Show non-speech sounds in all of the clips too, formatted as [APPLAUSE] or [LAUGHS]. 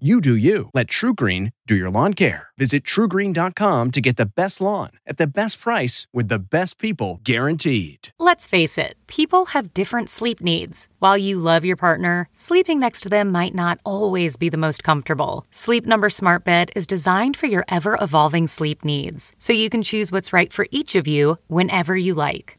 You do you. Let TruGreen do your lawn care. Visit trugreen.com to get the best lawn at the best price with the best people guaranteed. Let's face it, people have different sleep needs. While you love your partner, sleeping next to them might not always be the most comfortable. Sleep Number Smart Bed is designed for your ever evolving sleep needs, so you can choose what's right for each of you whenever you like.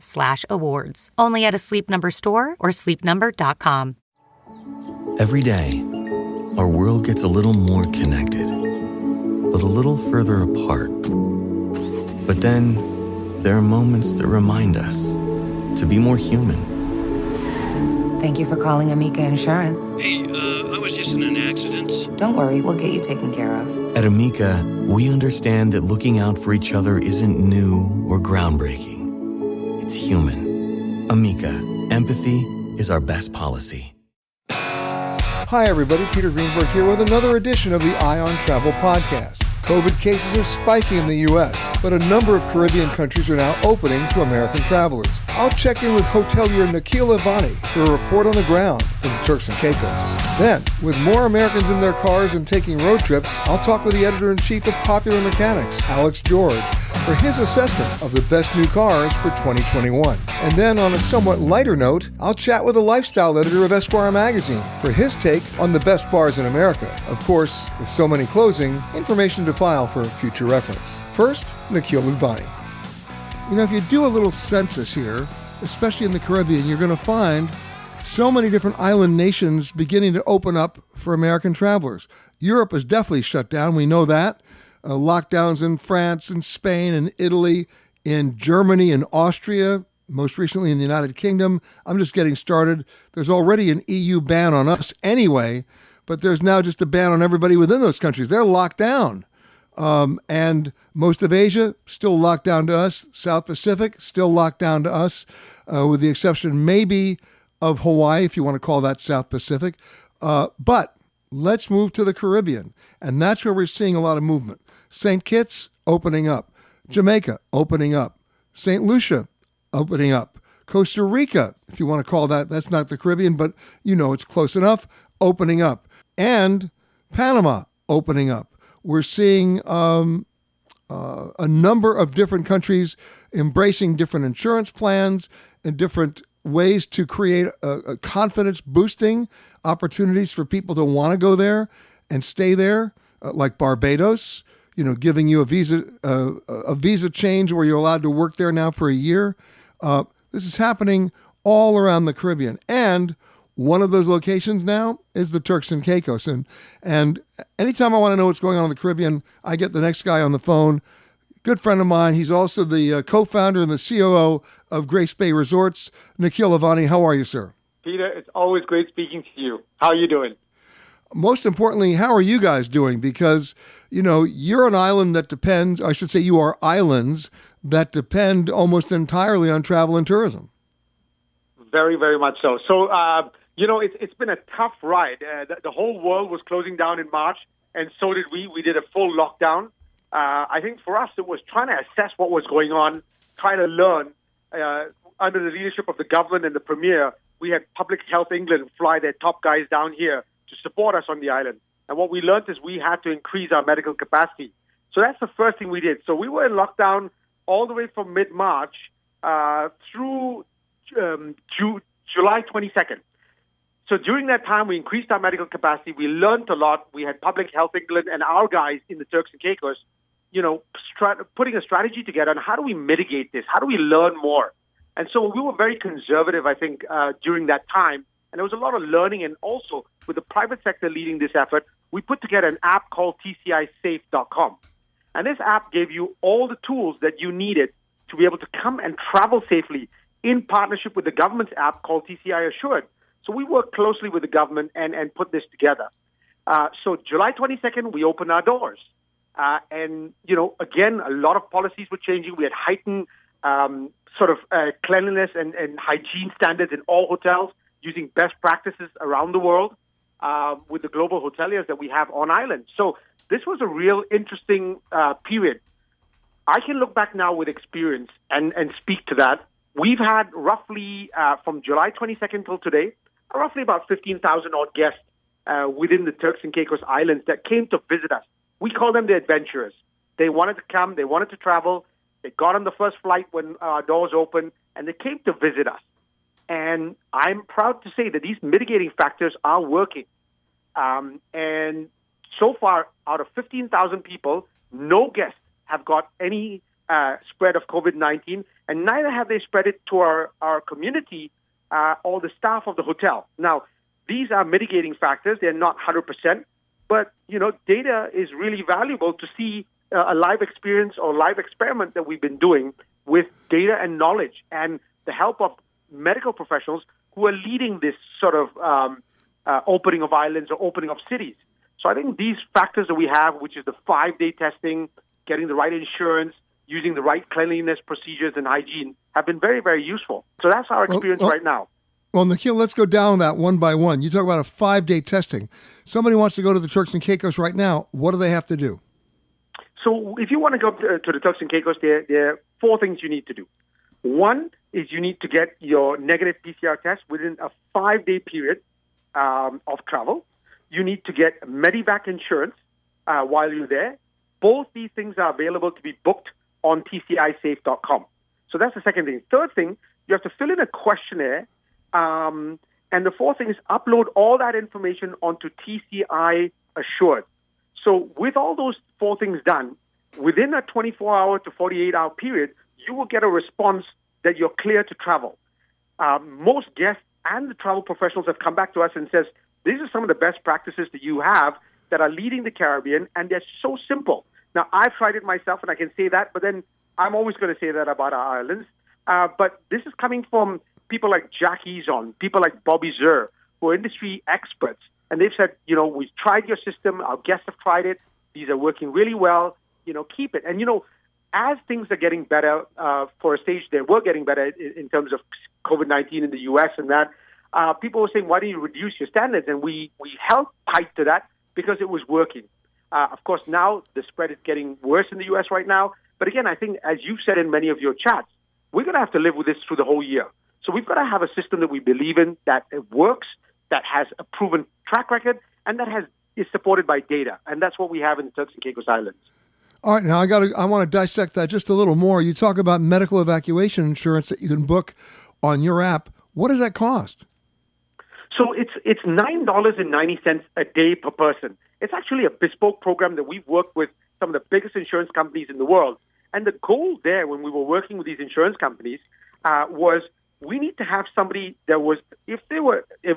slash awards. Only at a Sleep Number store or sleepnumber.com. Every day, our world gets a little more connected, but a little further apart. But then, there are moments that remind us to be more human. Thank you for calling Amica Insurance. Hey, uh, I was just in an accident. Don't worry, we'll get you taken care of. At Amica, we understand that looking out for each other isn't new or groundbreaking. It's human. Amica, empathy is our best policy. Hi, everybody. Peter Greenberg here with another edition of the Eye on Travel Podcast. COVID cases are spiking in the U.S., but a number of Caribbean countries are now opening to American travelers. I'll check in with hotelier Nikhil Ivani for a report on the ground the Turks and Caicos. Then, with more Americans in their cars and taking road trips, I'll talk with the editor in chief of Popular Mechanics, Alex George, for his assessment of the best new cars for 2021. And then, on a somewhat lighter note, I'll chat with the lifestyle editor of Esquire magazine for his take on the best bars in America. Of course, with so many closing, information to file for future reference. First, Nikhil Ivani. You know, if you do a little census here, especially in the Caribbean, you're going to find so many different island nations beginning to open up for American travelers. Europe is definitely shut down. We know that. Uh, lockdowns in France and Spain and Italy, in Germany and Austria, most recently in the United Kingdom. I'm just getting started. There's already an EU ban on us anyway, but there's now just a ban on everybody within those countries. They're locked down. Um, and most of Asia still locked down to us. South Pacific still locked down to us, uh, with the exception maybe of Hawaii, if you want to call that South Pacific. Uh, but let's move to the Caribbean, and that's where we're seeing a lot of movement. St. Kitts opening up, Jamaica opening up, St. Lucia opening up, Costa Rica, if you want to call that, that's not the Caribbean, but you know it's close enough, opening up, and Panama opening up. We're seeing um, uh, a number of different countries embracing different insurance plans and different ways to create a, a confidence boosting opportunities for people to want to go there and stay there, uh, like Barbados. You know, giving you a visa uh, a visa change where you're allowed to work there now for a year. Uh, this is happening all around the Caribbean, and one of those locations now is the Turks and Caicos. And and anytime I want to know what's going on in the Caribbean, I get the next guy on the phone. Good friend of mine. He's also the uh, co-founder and the COO of Grace Bay Resorts. Nikhil Ivani, how are you, sir? Peter, it's always great speaking to you. How are you doing? Most importantly, how are you guys doing? Because you know you're an island that depends. I should say you are islands that depend almost entirely on travel and tourism. Very, very much so. So. Uh, you know, it's it's been a tough ride. Uh, the, the, whole world was closing down in March, and so did we. We did a full lockdown. Uh, I think for us, it was trying to assess what was going on trying to learn uh, under the leadership of the government and the premier. We had Public Health England fly their top guys down here to support us on the island. And what we learned is we had to increase our medical capacity. So that's the first thing we did. So we were in lockdown all the way from mid March uh, through um, Ju- July 22nd. So during that time, we increased our medical capacity. We learned a lot. We had Public Health England and our guys in the Turks and Caicos, you know, strat- putting a strategy together on how do we mitigate this? How do we learn more? And so we were very conservative, I think, uh, during that time. And there was a lot of learning. And also, with the private sector leading this effort, we put together an app called TCISafe.com. And this app gave you all the tools that you needed to be able to come and travel safely in partnership with the government's app called TCI Assured. So we worked closely with the government and, and put this together. Uh, so July 22nd, we opened our doors. Uh, and, you know, again, a lot of policies were changing. We had heightened um, sort of uh, cleanliness and, and hygiene standards in all hotels using best practices around the world uh, with the global hoteliers that we have on island. So this was a real interesting uh, period. I can look back now with experience and, and speak to that. We've had roughly uh, from July 22nd till today, roughly about 15,000 odd guests uh, within the Turks and Caicos Islands that came to visit us. We call them the adventurers. They wanted to come, they wanted to travel, they got on the first flight when our doors opened, and they came to visit us. And I'm proud to say that these mitigating factors are working. Um, and so far, out of 15,000 people, no guests have got any uh, spread of COVID 19, and neither have they spread it to our, our community uh, or the staff of the hotel. Now, these are mitigating factors. They're not 100%, but, you know, data is really valuable to see uh, a live experience or live experiment that we've been doing with data and knowledge and the help of medical professionals who are leading this sort of um, uh, opening of islands or opening of cities. So I think these factors that we have, which is the five day testing, getting the right insurance, using the right cleanliness procedures and hygiene, have been very, very useful. So that's our experience well, well, right now. Well, Nikhil, let's go down that one by one. You talk about a five day testing. Somebody wants to go to the Turks and Caicos right now. What do they have to do? So if you want to go to, to the Turks and Caicos, there, there are four things you need to do. One is you need to get your negative PCR test within a five day period um, of travel. You need to get Medivac insurance uh, while you're there. Both these things are available to be booked on tcisafe.com. So that's the second thing. Third thing, you have to fill in a questionnaire. Um, and the fourth thing is upload all that information onto TCI Assured. So with all those four things done, within a 24 hour to 48 hour period, you will get a response that you're clear to travel. Um, most guests and the travel professionals have come back to us and says, these are some of the best practices that you have that are leading the Caribbean, and they're so simple. Now, I've tried it myself, and I can say that, but then I'm always going to say that about our islands. Uh, but this is coming from people like Jack Eason, people like Bobby Zur, who are industry experts, and they've said, you know, we've tried your system, our guests have tried it, these are working really well, you know, keep it. And, you know, as things are getting better uh, for a stage, they were getting better in, in terms of COVID 19 in the US and that, uh, people were saying, why don't you reduce your standards? And we, we held tight to that because it was working. Uh, of course, now the spread is getting worse in the U.S. right now. But again, I think, as you've said in many of your chats, we're going to have to live with this through the whole year. So we've got to have a system that we believe in, that it works, that has a proven track record, and that has is supported by data. And that's what we have in the Turks and Caicos Islands. All right, now I got I want to dissect that just a little more. You talk about medical evacuation insurance that you can book on your app. What does that cost? So it's it's nine dollars and ninety cents a day per person. It's actually a bespoke program that we've worked with some of the biggest insurance companies in the world. And the goal there, when we were working with these insurance companies, uh, was we need to have somebody that was, if they were if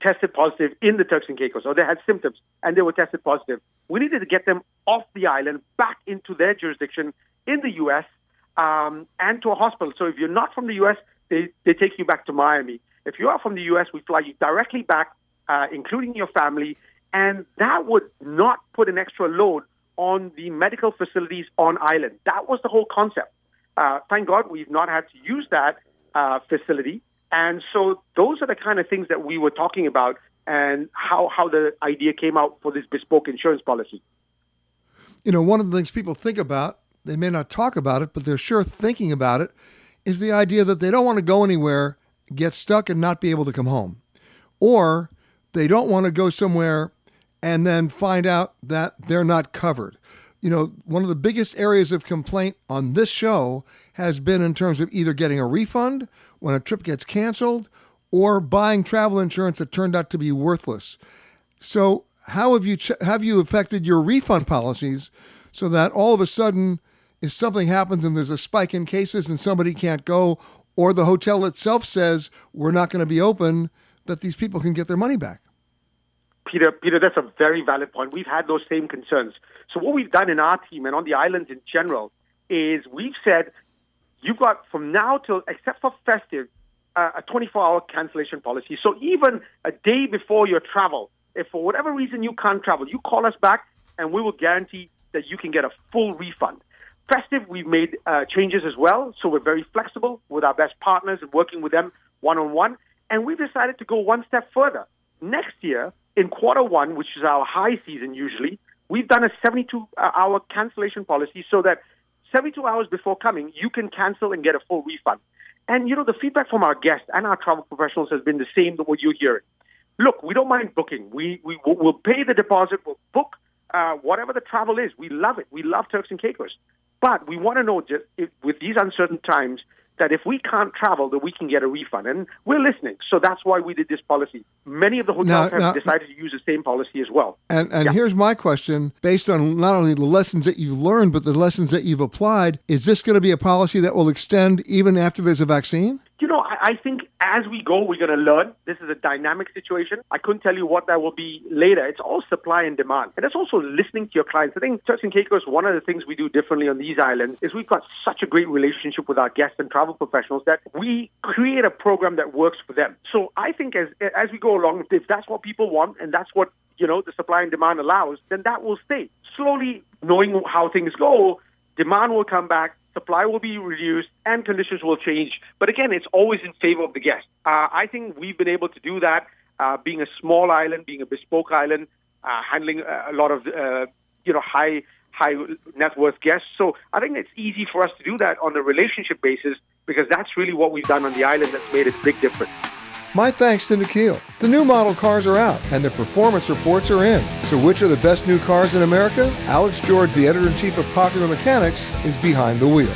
tested positive in the Turks and Caicos or they had symptoms and they were tested positive, we needed to get them off the island back into their jurisdiction in the U.S. Um, and to a hospital. So if you're not from the U.S., they, they take you back to Miami. If you are from the U.S., we fly you directly back, uh, including your family, and that would not put an extra load on the medical facilities on island. That was the whole concept. Uh, thank God we've not had to use that uh, facility, and so those are the kind of things that we were talking about, and how how the idea came out for this bespoke insurance policy. You know, one of the things people think about they may not talk about it, but they're sure thinking about it, is the idea that they don't want to go anywhere, get stuck, and not be able to come home. Or they don't want to go somewhere and then find out that they're not covered. You know, one of the biggest areas of complaint on this show has been in terms of either getting a refund when a trip gets canceled or buying travel insurance that turned out to be worthless. So, how have you ch- have you affected your refund policies so that all of a sudden if something happens and there's a spike in cases and somebody can't go or the hotel itself says we're not going to be open that these people can get their money back? Peter, Peter, that's a very valid point. We've had those same concerns. So what we've done in our team and on the islands in general is we've said you've got from now till except for festive uh, a 24-hour cancellation policy. So even a day before your travel, if for whatever reason you can't travel, you call us back and we will guarantee that you can get a full refund. Festive, we've made uh, changes as well, so we're very flexible with our best partners and working with them one on one. And we've decided to go one step further. Next year, in quarter one, which is our high season usually, we've done a 72 hour cancellation policy so that 72 hours before coming, you can cancel and get a full refund. And, you know, the feedback from our guests and our travel professionals has been the same that what you're hearing. Look, we don't mind booking. We, we, we'll pay the deposit, we'll book uh, whatever the travel is. We love it. We love Turks and Caicos. But we want to know just if, with these uncertain times, that if we can't travel, that we can get a refund. And we're listening. So that's why we did this policy. Many of the hotels now, have now, decided to use the same policy as well. And, and yeah. here's my question based on not only the lessons that you've learned, but the lessons that you've applied, is this going to be a policy that will extend even after there's a vaccine? You know, I, I think as we go, we're going to learn. This is a dynamic situation. I couldn't tell you what that will be later. It's all supply and demand. And it's also listening to your clients. I think Turks and Caicos, one of the things we do differently on these islands is we've got such a great relationship with our guests and travel professionals that we create a program that works for them. So I think as as we go along, if that's what people want and that's what you know the supply and demand allows, then that will stay. Slowly, knowing how things go, demand will come back, supply will be reduced, and conditions will change. But again, it's always in favor of the guest. Uh, I think we've been able to do that, uh, being a small island, being a bespoke island, uh, handling a lot of uh, you know high high net worth guests. So I think it's easy for us to do that on a relationship basis because that's really what we've done on the island that's made a big difference. My thanks to Nikhil. The new model cars are out and the performance reports are in. So, which are the best new cars in America? Alex George, the editor in chief of Popular Mechanics, is behind the wheel.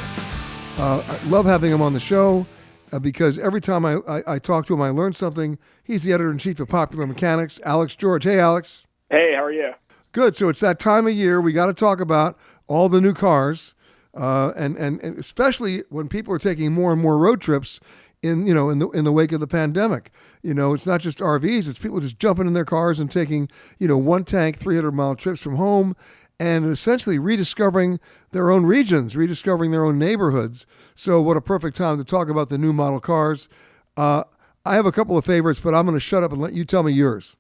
Uh, I love having him on the show uh, because every time I, I, I, talk to him, I learn something. He's the editor in chief of Popular Mechanics, Alex George. Hey, Alex. Hey, how are you? Good. So, it's that time of year. We got to talk about all the new cars. Uh, and, and, and especially when people are taking more and more road trips, in you know in the in the wake of the pandemic. You know, it's not just RVs; it's people just jumping in their cars and taking you know one tank, 300 mile trips from home, and essentially rediscovering their own regions, rediscovering their own neighborhoods. So, what a perfect time to talk about the new model cars. Uh, I have a couple of favorites, but I'm going to shut up and let you tell me yours.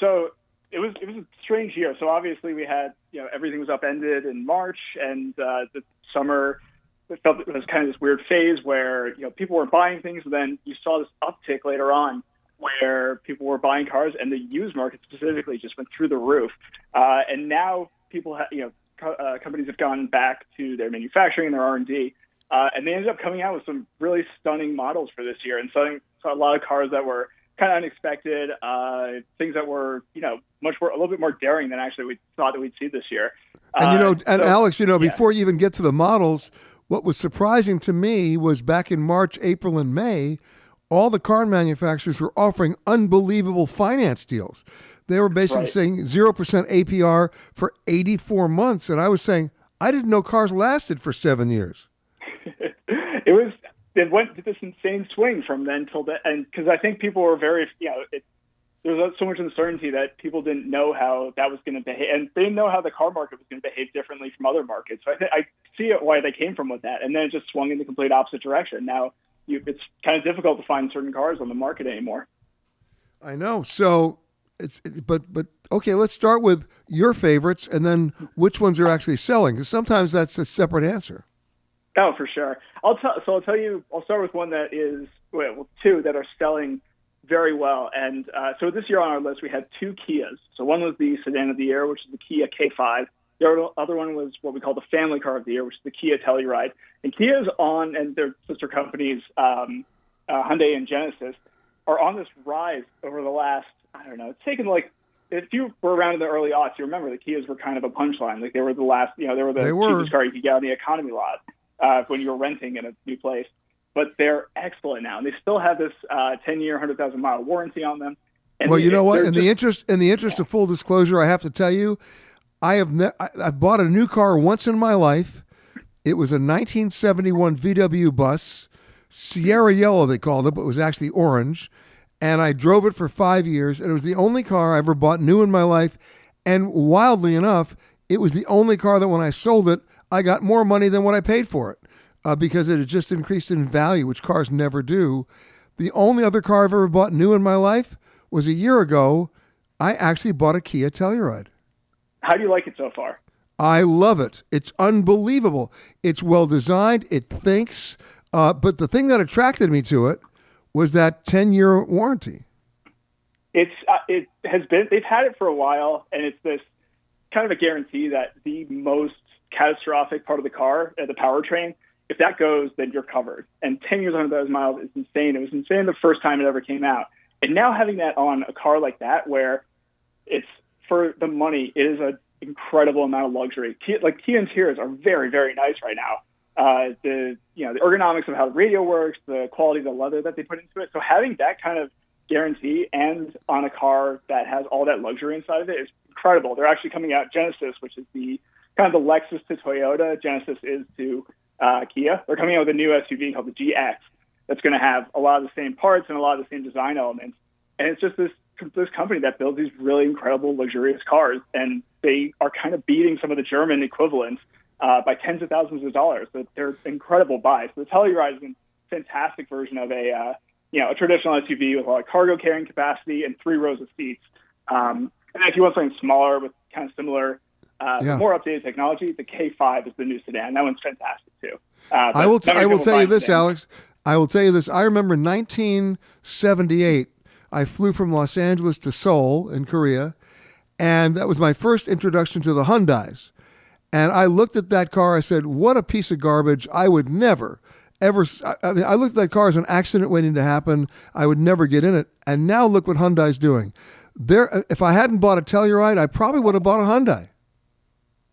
So it was it was a strange year. So obviously we had you know everything was upended in March, and uh, the summer it felt it was kind of this weird phase where you know people were buying things, and then you saw this uptick later on where people were buying cars, and the used market specifically just went through the roof. Uh, and now people, ha- you know, co- uh, companies have gone back to their manufacturing and their R and D, uh, and they ended up coming out with some really stunning models for this year, and selling saw a lot of cars that were kind of unexpected, uh, things that were you know much more a little bit more daring than actually we thought that we'd see this year. And you know, uh, and so, Alex, you know, yeah. before you even get to the models, what was surprising to me was back in March, April, and May, all the car manufacturers were offering unbelievable finance deals. They were basically right. saying 0% APR for 84 months. And I was saying, I didn't know cars lasted for seven years. [LAUGHS] it was, it went to this insane swing from then till then. And because I think people were very, you know, it, there was so much uncertainty that people didn't know how that was going to behave, and they didn't know how the car market was going to behave differently from other markets. So I, th- I see why they came from with that, and then it just swung in the complete opposite direction. Now you, it's kind of difficult to find certain cars on the market anymore. I know. So it's but but okay. Let's start with your favorites, and then which ones are actually selling. Because sometimes that's a separate answer. Oh, for sure. I'll tell. So I'll tell you. I'll start with one that is well, two that are selling very well. And uh, so this year on our list, we had two Kias. So one was the sedan of the year, which is the Kia K5, The other one was what we call the family car of the year, which is the Kia Telluride. And Kia's on, and their sister companies, um, uh, Hyundai and Genesis, are on this rise over the last, I don't know, it's taken like, if you were around in the early aughts, you remember the Kias were kind of a punchline. Like they were the last, you know, they were the They were. cheapest car you could get on the economy lot uh, when you were renting in a new place. But they're excellent now, and they still have this uh, 10-year, 100,000 mile warranty on them. And well, you know what? In the interest in the interest of full disclosure, I have to tell you, I have ne- I, I bought a new car once in my life. It was a 1971 VW bus, Sierra Yellow they called it, but it was actually orange. And I drove it for five years, and it was the only car I ever bought new in my life. And wildly enough, it was the only car that when I sold it, I got more money than what I paid for it uh, because it had just increased in value, which cars never do. The only other car I've ever bought new in my life was a year ago. I actually bought a Kia Telluride. how do you like it so far? I love it. It's unbelievable. It's well designed. It thinks. Uh, but the thing that attracted me to it was that 10 year warranty. It's uh, it has been they've had it for a while, and it's this kind of a guarantee that the most catastrophic part of the car, uh, the powertrain, if that goes, then you're covered. And 10 years under those miles is insane. It was insane the first time it ever came out, and now having that on a car like that, where it's for the money, it is an incredible amount of luxury. Like Kia interiors are very very nice right now. Uh, the you know the ergonomics of how the radio works, the quality of the leather that they put into it. So having that kind of guarantee and on a car that has all that luxury inside of it is incredible. They're actually coming out Genesis, which is the kind of the Lexus to Toyota. Genesis is to uh, Kia. They're coming out with a new SUV called the GX that's going to have a lot of the same parts and a lot of the same design elements. And it's just this this company that builds these really incredible luxurious cars, and they are kind of beating some of the German equivalents uh, by tens of thousands of dollars. So they're incredible buys. So The Telluride is a fantastic version of a uh, you know a traditional SUV with a lot of cargo carrying capacity and three rows of seats. Um, and if you want something smaller with kind of similar, uh, Yeah. more updated technology, the K5 is the new sedan. That one's fantastic too. Uh, I will. T- I will tell you this, sedans. Alex. I will tell you this. I remember 1978. I flew from Los Angeles to Seoul in Korea, and that was my first introduction to the Hyundai's. And I looked at that car. I said, "What a piece of garbage! I would never." Ever, I mean, I looked at that car as an accident waiting to happen. I would never get in it. And now look what Hyundai's doing. There, if I hadn't bought a Telluride, I probably would have bought a Hyundai.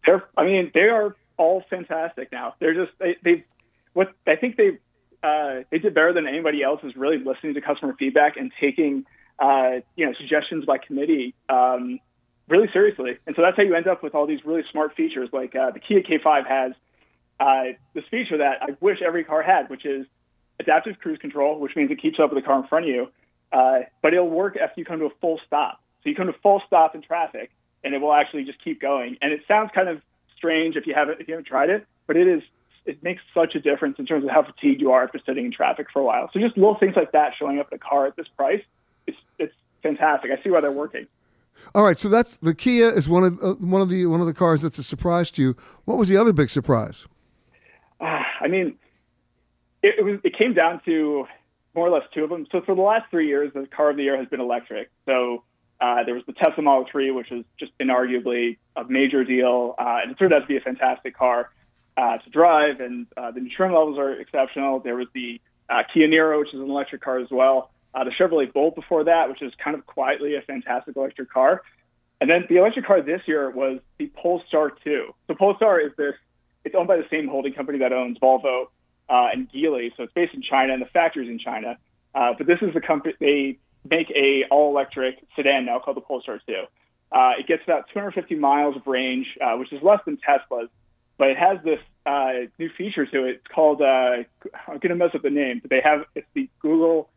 They're, I mean, they are all fantastic now. They're just they they what I think they uh, they did better than anybody else is really listening to customer feedback and taking uh, you know suggestions by committee um, really seriously. And so that's how you end up with all these really smart features like uh, the Kia K5 has uh, this feature that I wish every car had, which is adaptive cruise control, which means it keeps up with the car in front of you, uh, but it'll work after you come to a full stop. So you come to full stop in traffic, and it will actually just keep going. And it sounds kind of strange if you haven't if you haven't tried it, but it is it makes such a difference in terms of how fatigued you are after sitting in traffic for a while. So just little things like that showing up in a car at this price, it's it's fantastic. I see why they're working. All right, so that's the Kia is one of uh, one of the one of the cars that's a surprise to you. What was the other big surprise? Ah, I mean, it, it was it came down to more or less two of them. So for the last three years, the car of the year has been electric. So uh, there was the Tesla Model 3, which has just been arguably a major deal, uh, and it turned out to be a fantastic car uh, to drive, and uh, the trim levels are exceptional. There was the uh, Kia Niro, which is an electric car as well. The Chevrolet Bolt before that, which is kind of quietly a fantastic electric car. And then the electric car this year was the Polestar 2. So Polestar is this, it's owned by the same holding company that owns Volvo and Geely. So it's based in China and the factory's in China. But this is the company, they make a all electric sedan now called the Polestar 2. Uh, it gets about 250 miles of range, uh, which is less than Tesla's, but it has this uh, new feature to it. It's called, uh, I'm going to mess up the name, but they have, it's the Google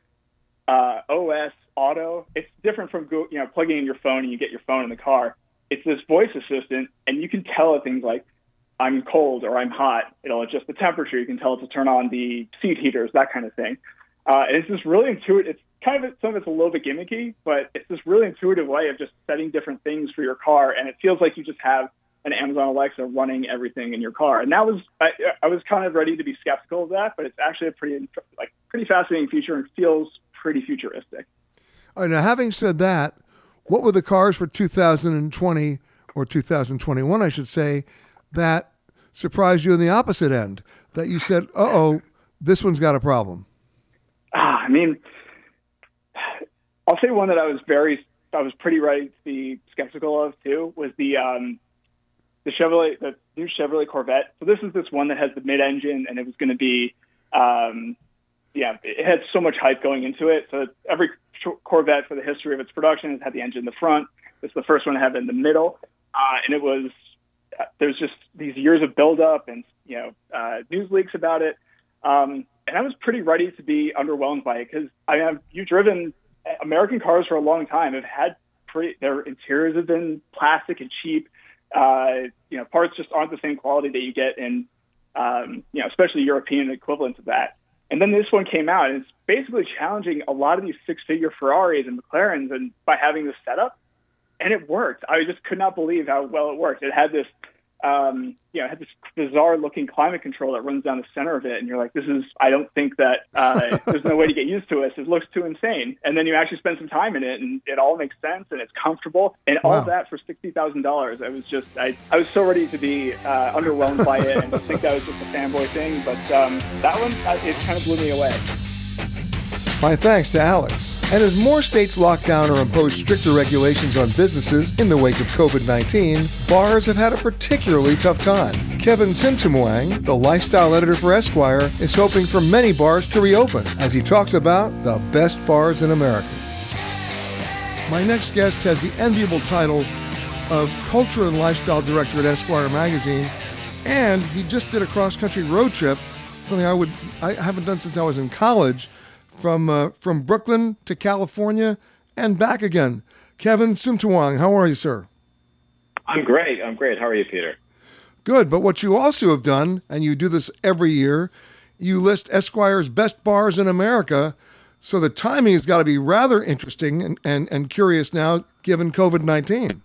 uh, OS Auto. It's different from Go- you know plugging in your phone and you get your phone in the car. It's this voice assistant, and you can tell it things like "I'm cold" or "I'm hot." It'll adjust the temperature. You can tell it to turn on the seat heaters, that kind of thing. Uh, and it's this really intuitive. It's kind of some of it's a little bit gimmicky, but it's this really intuitive way of just setting different things for your car, and it feels like you just have an Amazon Alexa running everything in your car. And that was I, I was kind of ready to be skeptical of that, but it's actually a pretty like pretty fascinating feature and feels pretty futuristic. All right, now, having said that, what were the cars for 2020 or 2021, I should say, that surprised you in the opposite end? That you said, uh oh, this one's got a problem? Ah, I mean, I'll say one that I was very, I was pretty ready to be skeptical of too was the um, the Chevrolet, the new Chevrolet Corvette. So this is this one that has the mid-engine, and it was going to be, um, yeah, it had so much hype going into it. So every Corvette for the history of its production has had the engine in the front. It's the first one to have it in the middle, uh, and it was there's just these years of buildup and you know uh, news leaks about it. Um, and I was pretty ready to be underwhelmed by it because I have you've driven American cars for a long time have had pretty their interiors have been plastic and cheap. Uh, you know, parts just aren't the same quality that you get in um, you know, especially European equivalents of that. And then this one came out, and it's basically challenging a lot of these six-figure Ferraris and McLarens, and by having this setup, and it worked. I just could not believe how well it worked. It had this um, you know, it had this bizarre looking climate control that runs down the center of it. And you're like, this is, I don't think that uh, [LAUGHS] there's no way to get used to this. It looks too insane. And then you actually spend some time in it and it all makes sense and it's comfortable. And wow. all that for $60,000. I was just, I, I was so ready to be uh, underwhelmed by it and to [LAUGHS] think that was just a fanboy thing. But um, that one, uh, it kind of blew me away. My thanks to Alex. And as more states lock down or impose stricter regulations on businesses in the wake of COVID 19, bars have had a particularly tough time. Kevin Sintumuang, the lifestyle editor for Esquire, is hoping for many bars to reopen as he talks about the best bars in America. My next guest has the enviable title of Culture and Lifestyle Director at Esquire magazine, and he just did a cross country road trip, something I would I haven't done since I was in college from uh, from Brooklyn to California and back again. Kevin Sintumuang, how are you, sir? I'm great. I'm great. How are you, Peter? Good. But what you also have done, and you do this every year, you list Esquire's best bars in America. So the timing has got to be rather interesting and, and, and curious now, given COVID 19.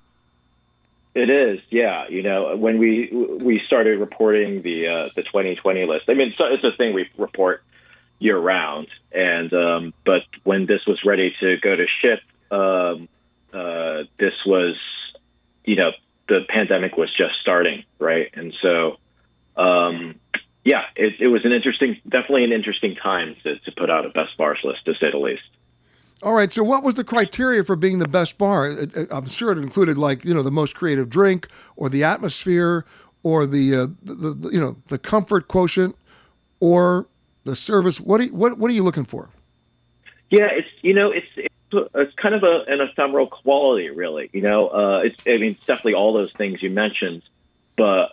It is, yeah. You know, when we we started reporting the uh, the 2020 list, I mean, it's a thing we report year round. And um, but when this was ready to go to ship, um, uh, this was, you know, the pandemic was just starting, right? And so, um, yeah, it, it, was an interesting, definitely an interesting time to, to put out a best bars list, to say the least. All right. So, what was the criteria for being the best bar? I'm sure it included, like, you know, the most creative drink, or the atmosphere, or the, uh, the, the you know, the comfort quotient, or the service. What are you, what what are you looking for? Yeah, it's you know it's it's, kind of a, an ephemeral quality, really. You know, uh, it's I mean it's definitely all those things you mentioned, but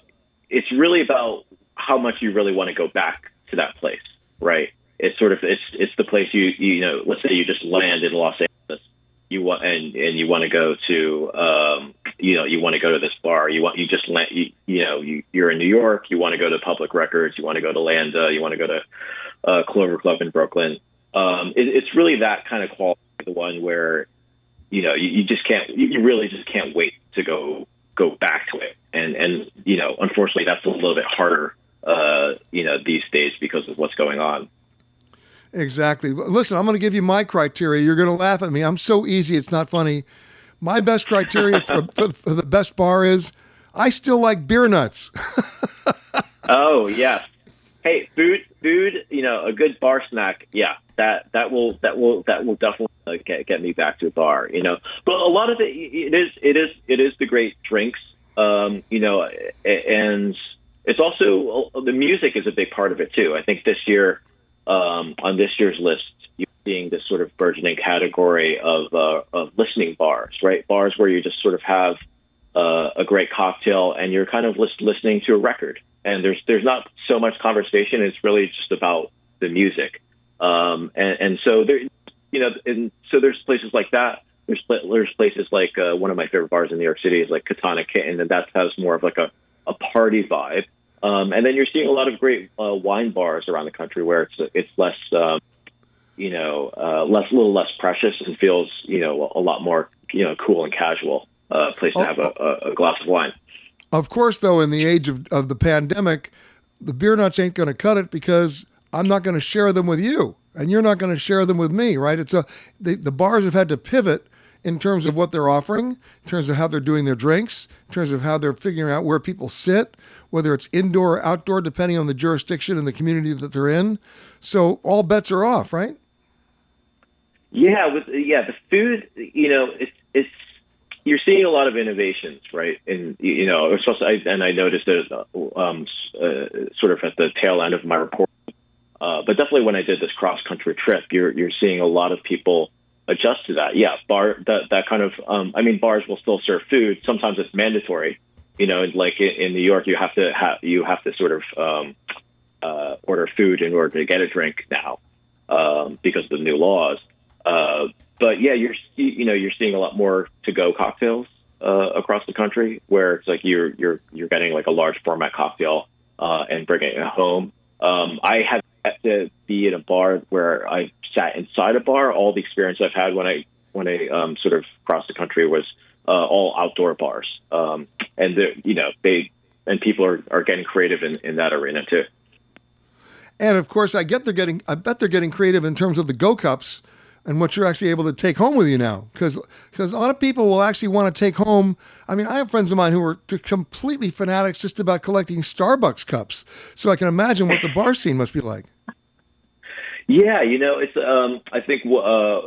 it's really about how much you really want to go back to that place, right? It's sort of it's it's the place you you know. Let's say you just land in Los Angeles, you want and and you want to go to um, you know you want to go to this bar. You want you just land you, you know you, you're in New York. You want to go to Public Records. You want to go to Landa. You want to go to uh, Clover Club in Brooklyn. Um, it, it's really that kind of quality, the one where you know you, you just can't, you really just can't wait to go go back to it. And and you know, unfortunately, that's a little bit harder, uh, you know, these days because of what's going on. Exactly. Listen, I'm going to give you my criteria. You're going to laugh at me. I'm so easy, it's not funny. My best criteria for, [LAUGHS] for, for the best bar is I still like beer nuts. [LAUGHS] oh yes, hey, food, food, you know, a good bar snack, yeah, that that will that will that will definitely get, get me back to a bar, you know. But a lot of it, it is it is it is the great drinks, um, you know, and it's also the music is a big part of it too. I think this year, um, on this year's list, you're seeing this sort of burgeoning category of uh, of listening bars, right? Bars where you just sort of have uh, a great cocktail and you're kind of list- listening to a record and there's there's not so much conversation. It's really just about the music, um, and, and so there, you know, and so there's places like that. There's there's places like uh, one of my favorite bars in New York City is like Katana Kitten, and that has more of like a, a party vibe. Um, and then you're seeing a lot of great uh, wine bars around the country where it's it's less, um, you know, uh, less a little less precious and feels you know a lot more you know cool and casual uh, place to oh, have a, a, a glass of wine. Of course, though, in the age of, of the pandemic, the beer nuts ain't going to cut it because I'm not going to share them with you, and you're not going to share them with me, right? It's a the, the bars have had to pivot in terms of what they're offering, in terms of how they're doing their drinks, in terms of how they're figuring out where people sit, whether it's indoor or outdoor, depending on the jurisdiction and the community that they're in. So all bets are off, right? Yeah, with yeah, the food, you know, it's it's you're seeing a lot of innovations, right? And you know, especially, and I noticed it um, uh, sort of at the tail end of my report. Uh, but definitely, when I did this cross country trip, you're you're seeing a lot of people adjust to that. Yeah, bar that that kind of. Um, I mean, bars will still serve food. Sometimes it's mandatory. You know, like in, in New York, you have to have you have to sort of um, uh, order food in order to get a drink now um, because of the new laws. Uh, but yeah, you're you know you're seeing a lot more to go cocktails uh, across the country where it's like you're you're you're getting like a large format cocktail uh, and bringing it home. Um, I have had to be in a bar where I sat inside a bar. All the experience I've had when I when I um, sort of crossed the country was uh, all outdoor bars, um, and you know they and people are, are getting creative in, in that arena too. And of course, I get they're getting. I bet they're getting creative in terms of the go cups and what you're actually able to take home with you now. Because because a lot of people will actually want to take home. I mean, I have friends of mine who are completely fanatics just about collecting Starbucks cups. So I can imagine what the bar scene must be like. Yeah, you know, it's. Um, I think uh,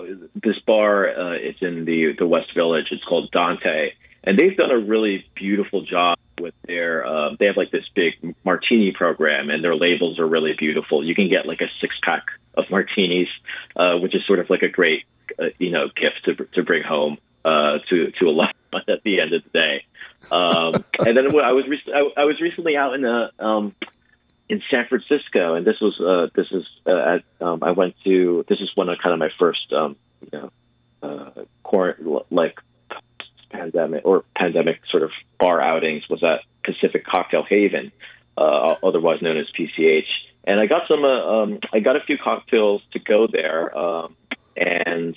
this bar. Uh, it's in the the West Village. It's called Dante, and they've done a really beautiful job with their. Uh, they have like this big martini program, and their labels are really beautiful. You can get like a six pack of martinis, uh, which is sort of like a great, uh, you know, gift to to bring home uh, to to a loved [LAUGHS] one at the end of the day. Um, [LAUGHS] and then I was re- I, I, was recently out in a um, in San Francisco, and this was uh, this is uh, at, um, I went to this is one of kind of my first um, you know uh, quarant- like pandemic or pandemic sort of bar outings was at Pacific Cocktail Haven, uh, otherwise known as PCH and I got some. Uh, um, I got a few cocktails to go there, um, and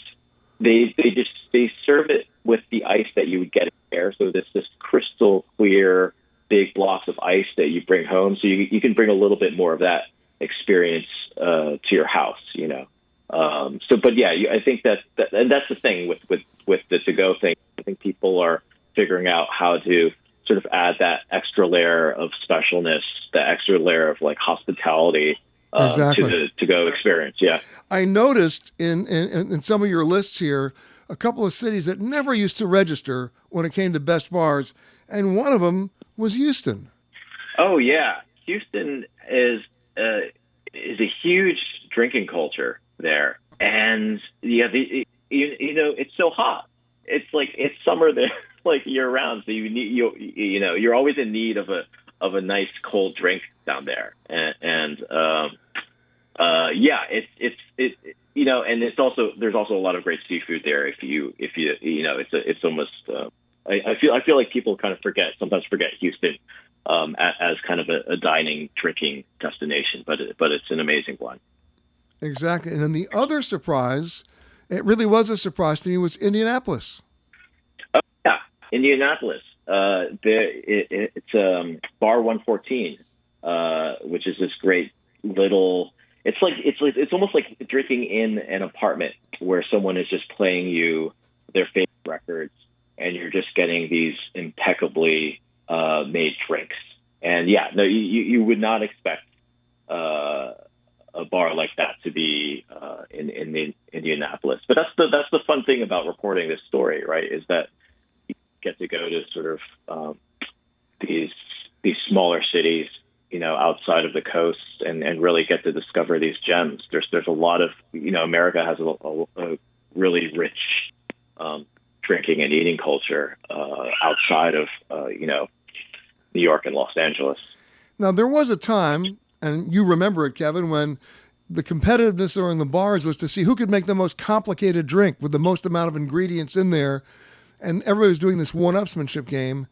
they they just they serve it with the ice that you would get there. So this this crystal clear big blocks of ice that you bring home. So you you can bring a little bit more of that experience uh, to your house. You know. Um, so, but yeah, you, I think that, that, and that's the thing with with with the to go thing. I think people are figuring out how to sort of add that extra layer of specialness, the extra layer of like hospitality uh, exactly. to the to go experience. Yeah, I noticed in, in in some of your lists here a couple of cities that never used to register when it came to best bars, and one of them was Houston. Oh yeah, Houston is uh, is a huge drinking culture there, and yeah, the, you, you know it's so hot. It's like it's summer there [LAUGHS] like year round. So you need you you know you're always in need of a of a nice cold drink down there, and, and um, uh, yeah, it's it's it you know, and it's also there's also a lot of great seafood there. If you if you you know, it's a, it's almost uh, I, I feel I feel like people kind of forget sometimes forget Houston um, as, kind of a, a dining drinking destination, but it, but it's an amazing one. Exactly, and then the other surprise, it really was a surprise to me, was Indianapolis. Oh, yeah, Indianapolis. Uh, there, it, it's um, Bar 114, uh, which is this great little. It's like it's like it's almost like drinking in an apartment where someone is just playing you their favorite records, and you're just getting these impeccably uh, made drinks. And yeah, no, you, you would not expect uh, a bar like that to be uh, in, in in Indianapolis. But that's the that's the fun thing about reporting this story, right? Is that you get to go to sort of um, these these smaller cities, you know, outside of the coast, and, and really get to discover these gems. There's there's a lot of you know, America has a, a, a really rich um, drinking and eating culture uh, outside of uh, you know New York and Los Angeles. Now there was a time, and you remember it, Kevin, when the competitiveness during the bars was to see who could make the most complicated drink with the most amount of ingredients in there and everybody was doing this one-upsmanship game.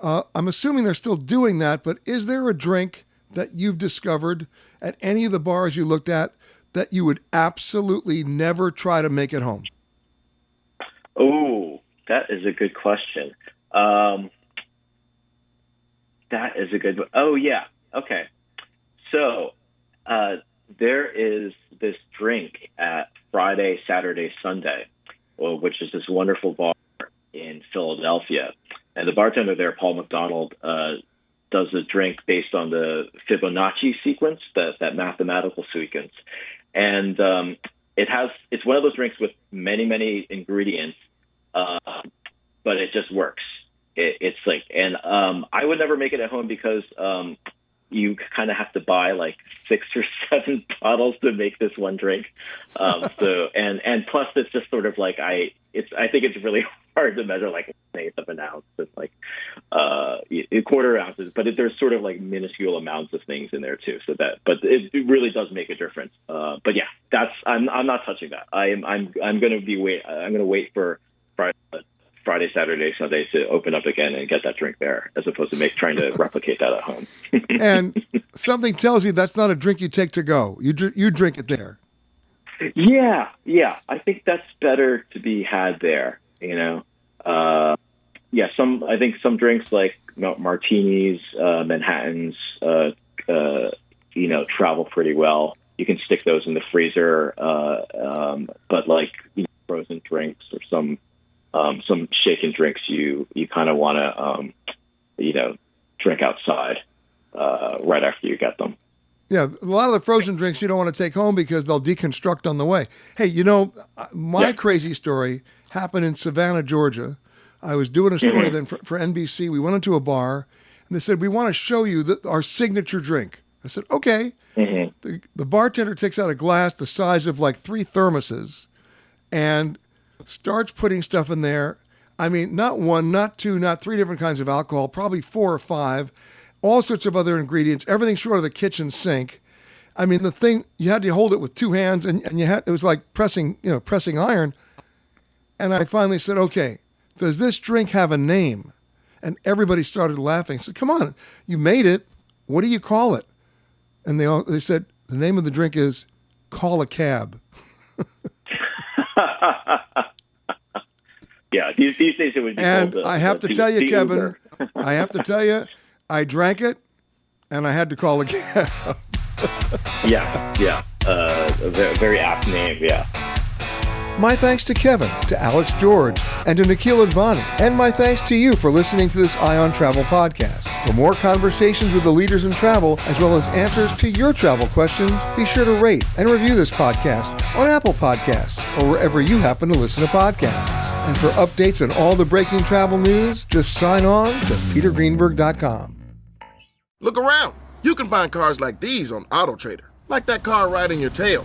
Uh, I'm assuming they're still doing that, but is there a drink that you've discovered at any of the bars you looked at that you would absolutely never try to make at home? Oh, that is a good question. Um, that is a good. Oh yeah. Okay. So uh, there is this drink at Friday, Saturday, Sunday which is this wonderful bar in Philadelphia. And the bartender there, Paul McDonald, uh, does a drink based on the Fibonacci sequence, that, that mathematical sequence. And um, it has it's one of those drinks with many, many ingredients, uh, but it just works. It, it's like, and um, I would never make it at home because um, you kind of have to buy like six or [LAUGHS] seven bottles to make this one drink. Um, so and and plus it's just sort of like I it's I think it's really [LAUGHS] hard to measure like an eighth of an ounce. It's like uh, quarter ounces, but it, there's sort of like minuscule amounts of things in there too. So that but it, it really does make a difference. Uh, but yeah, that's I'm I'm not touching that. I'm I'm going to be wait I'm going to wait for Friday Friday, Saturday, Sunday to open up again and get that drink there, as opposed to make trying to [LAUGHS] replicate that at home. [LAUGHS] and something tells you that's not a drink you take to go. You dr- you drink it there. Yeah, yeah. I think that's better to be had there. You know, uh, yeah. Some I think some drinks like martinis, uh, Manhattan's, uh, uh, you know, travel pretty well. You can stick those in the freezer, uh, um, but like you know, frozen drinks or some um, some shaken drinks you you kind of want to um, you know drink outside uh, right after you get them. Yeah, a lot of the frozen drinks you don't want to take home because they'll deconstruct on the way. Hey, you know, uh, my yeah. crazy story happened in Savannah, Georgia. I was doing a story mm-hmm. then for, for, NBC. We went into a bar and they said, We want to show you the, our signature drink. I said, Okay. Mm-hmm. The, the bartender takes out a glass the size of like three thermoses and starts putting stuff in there. I mean, not one, not two, not three different kinds of alcohol, probably four or five, all sorts of other ingredients, everything short of the kitchen sink. I mean, the thing you had to hold it with two hands, and, and you had it was like pressing, you know, pressing iron. And I finally said, "Okay, does this drink have a name?" And everybody started laughing. I said, "Come on, you made it. What do you call it?" And they all they said the name of the drink is "Call a Cab." [LAUGHS] yeah, these, these days it would be. And I have to tell you, Kevin, I have to tell you, I drank it, and I had to call again. [LAUGHS] yeah, yeah, uh, a very, very apt name. Yeah. My thanks to Kevin, to Alex George, and to Nikhil Advani. And my thanks to you for listening to this Eye on Travel podcast. For more conversations with the leaders in travel, as well as answers to your travel questions, be sure to rate and review this podcast on Apple Podcasts or wherever you happen to listen to podcasts. And for updates on all the breaking travel news, just sign on to petergreenberg.com. Look around. You can find cars like these on AutoTrader, like that car riding your tail.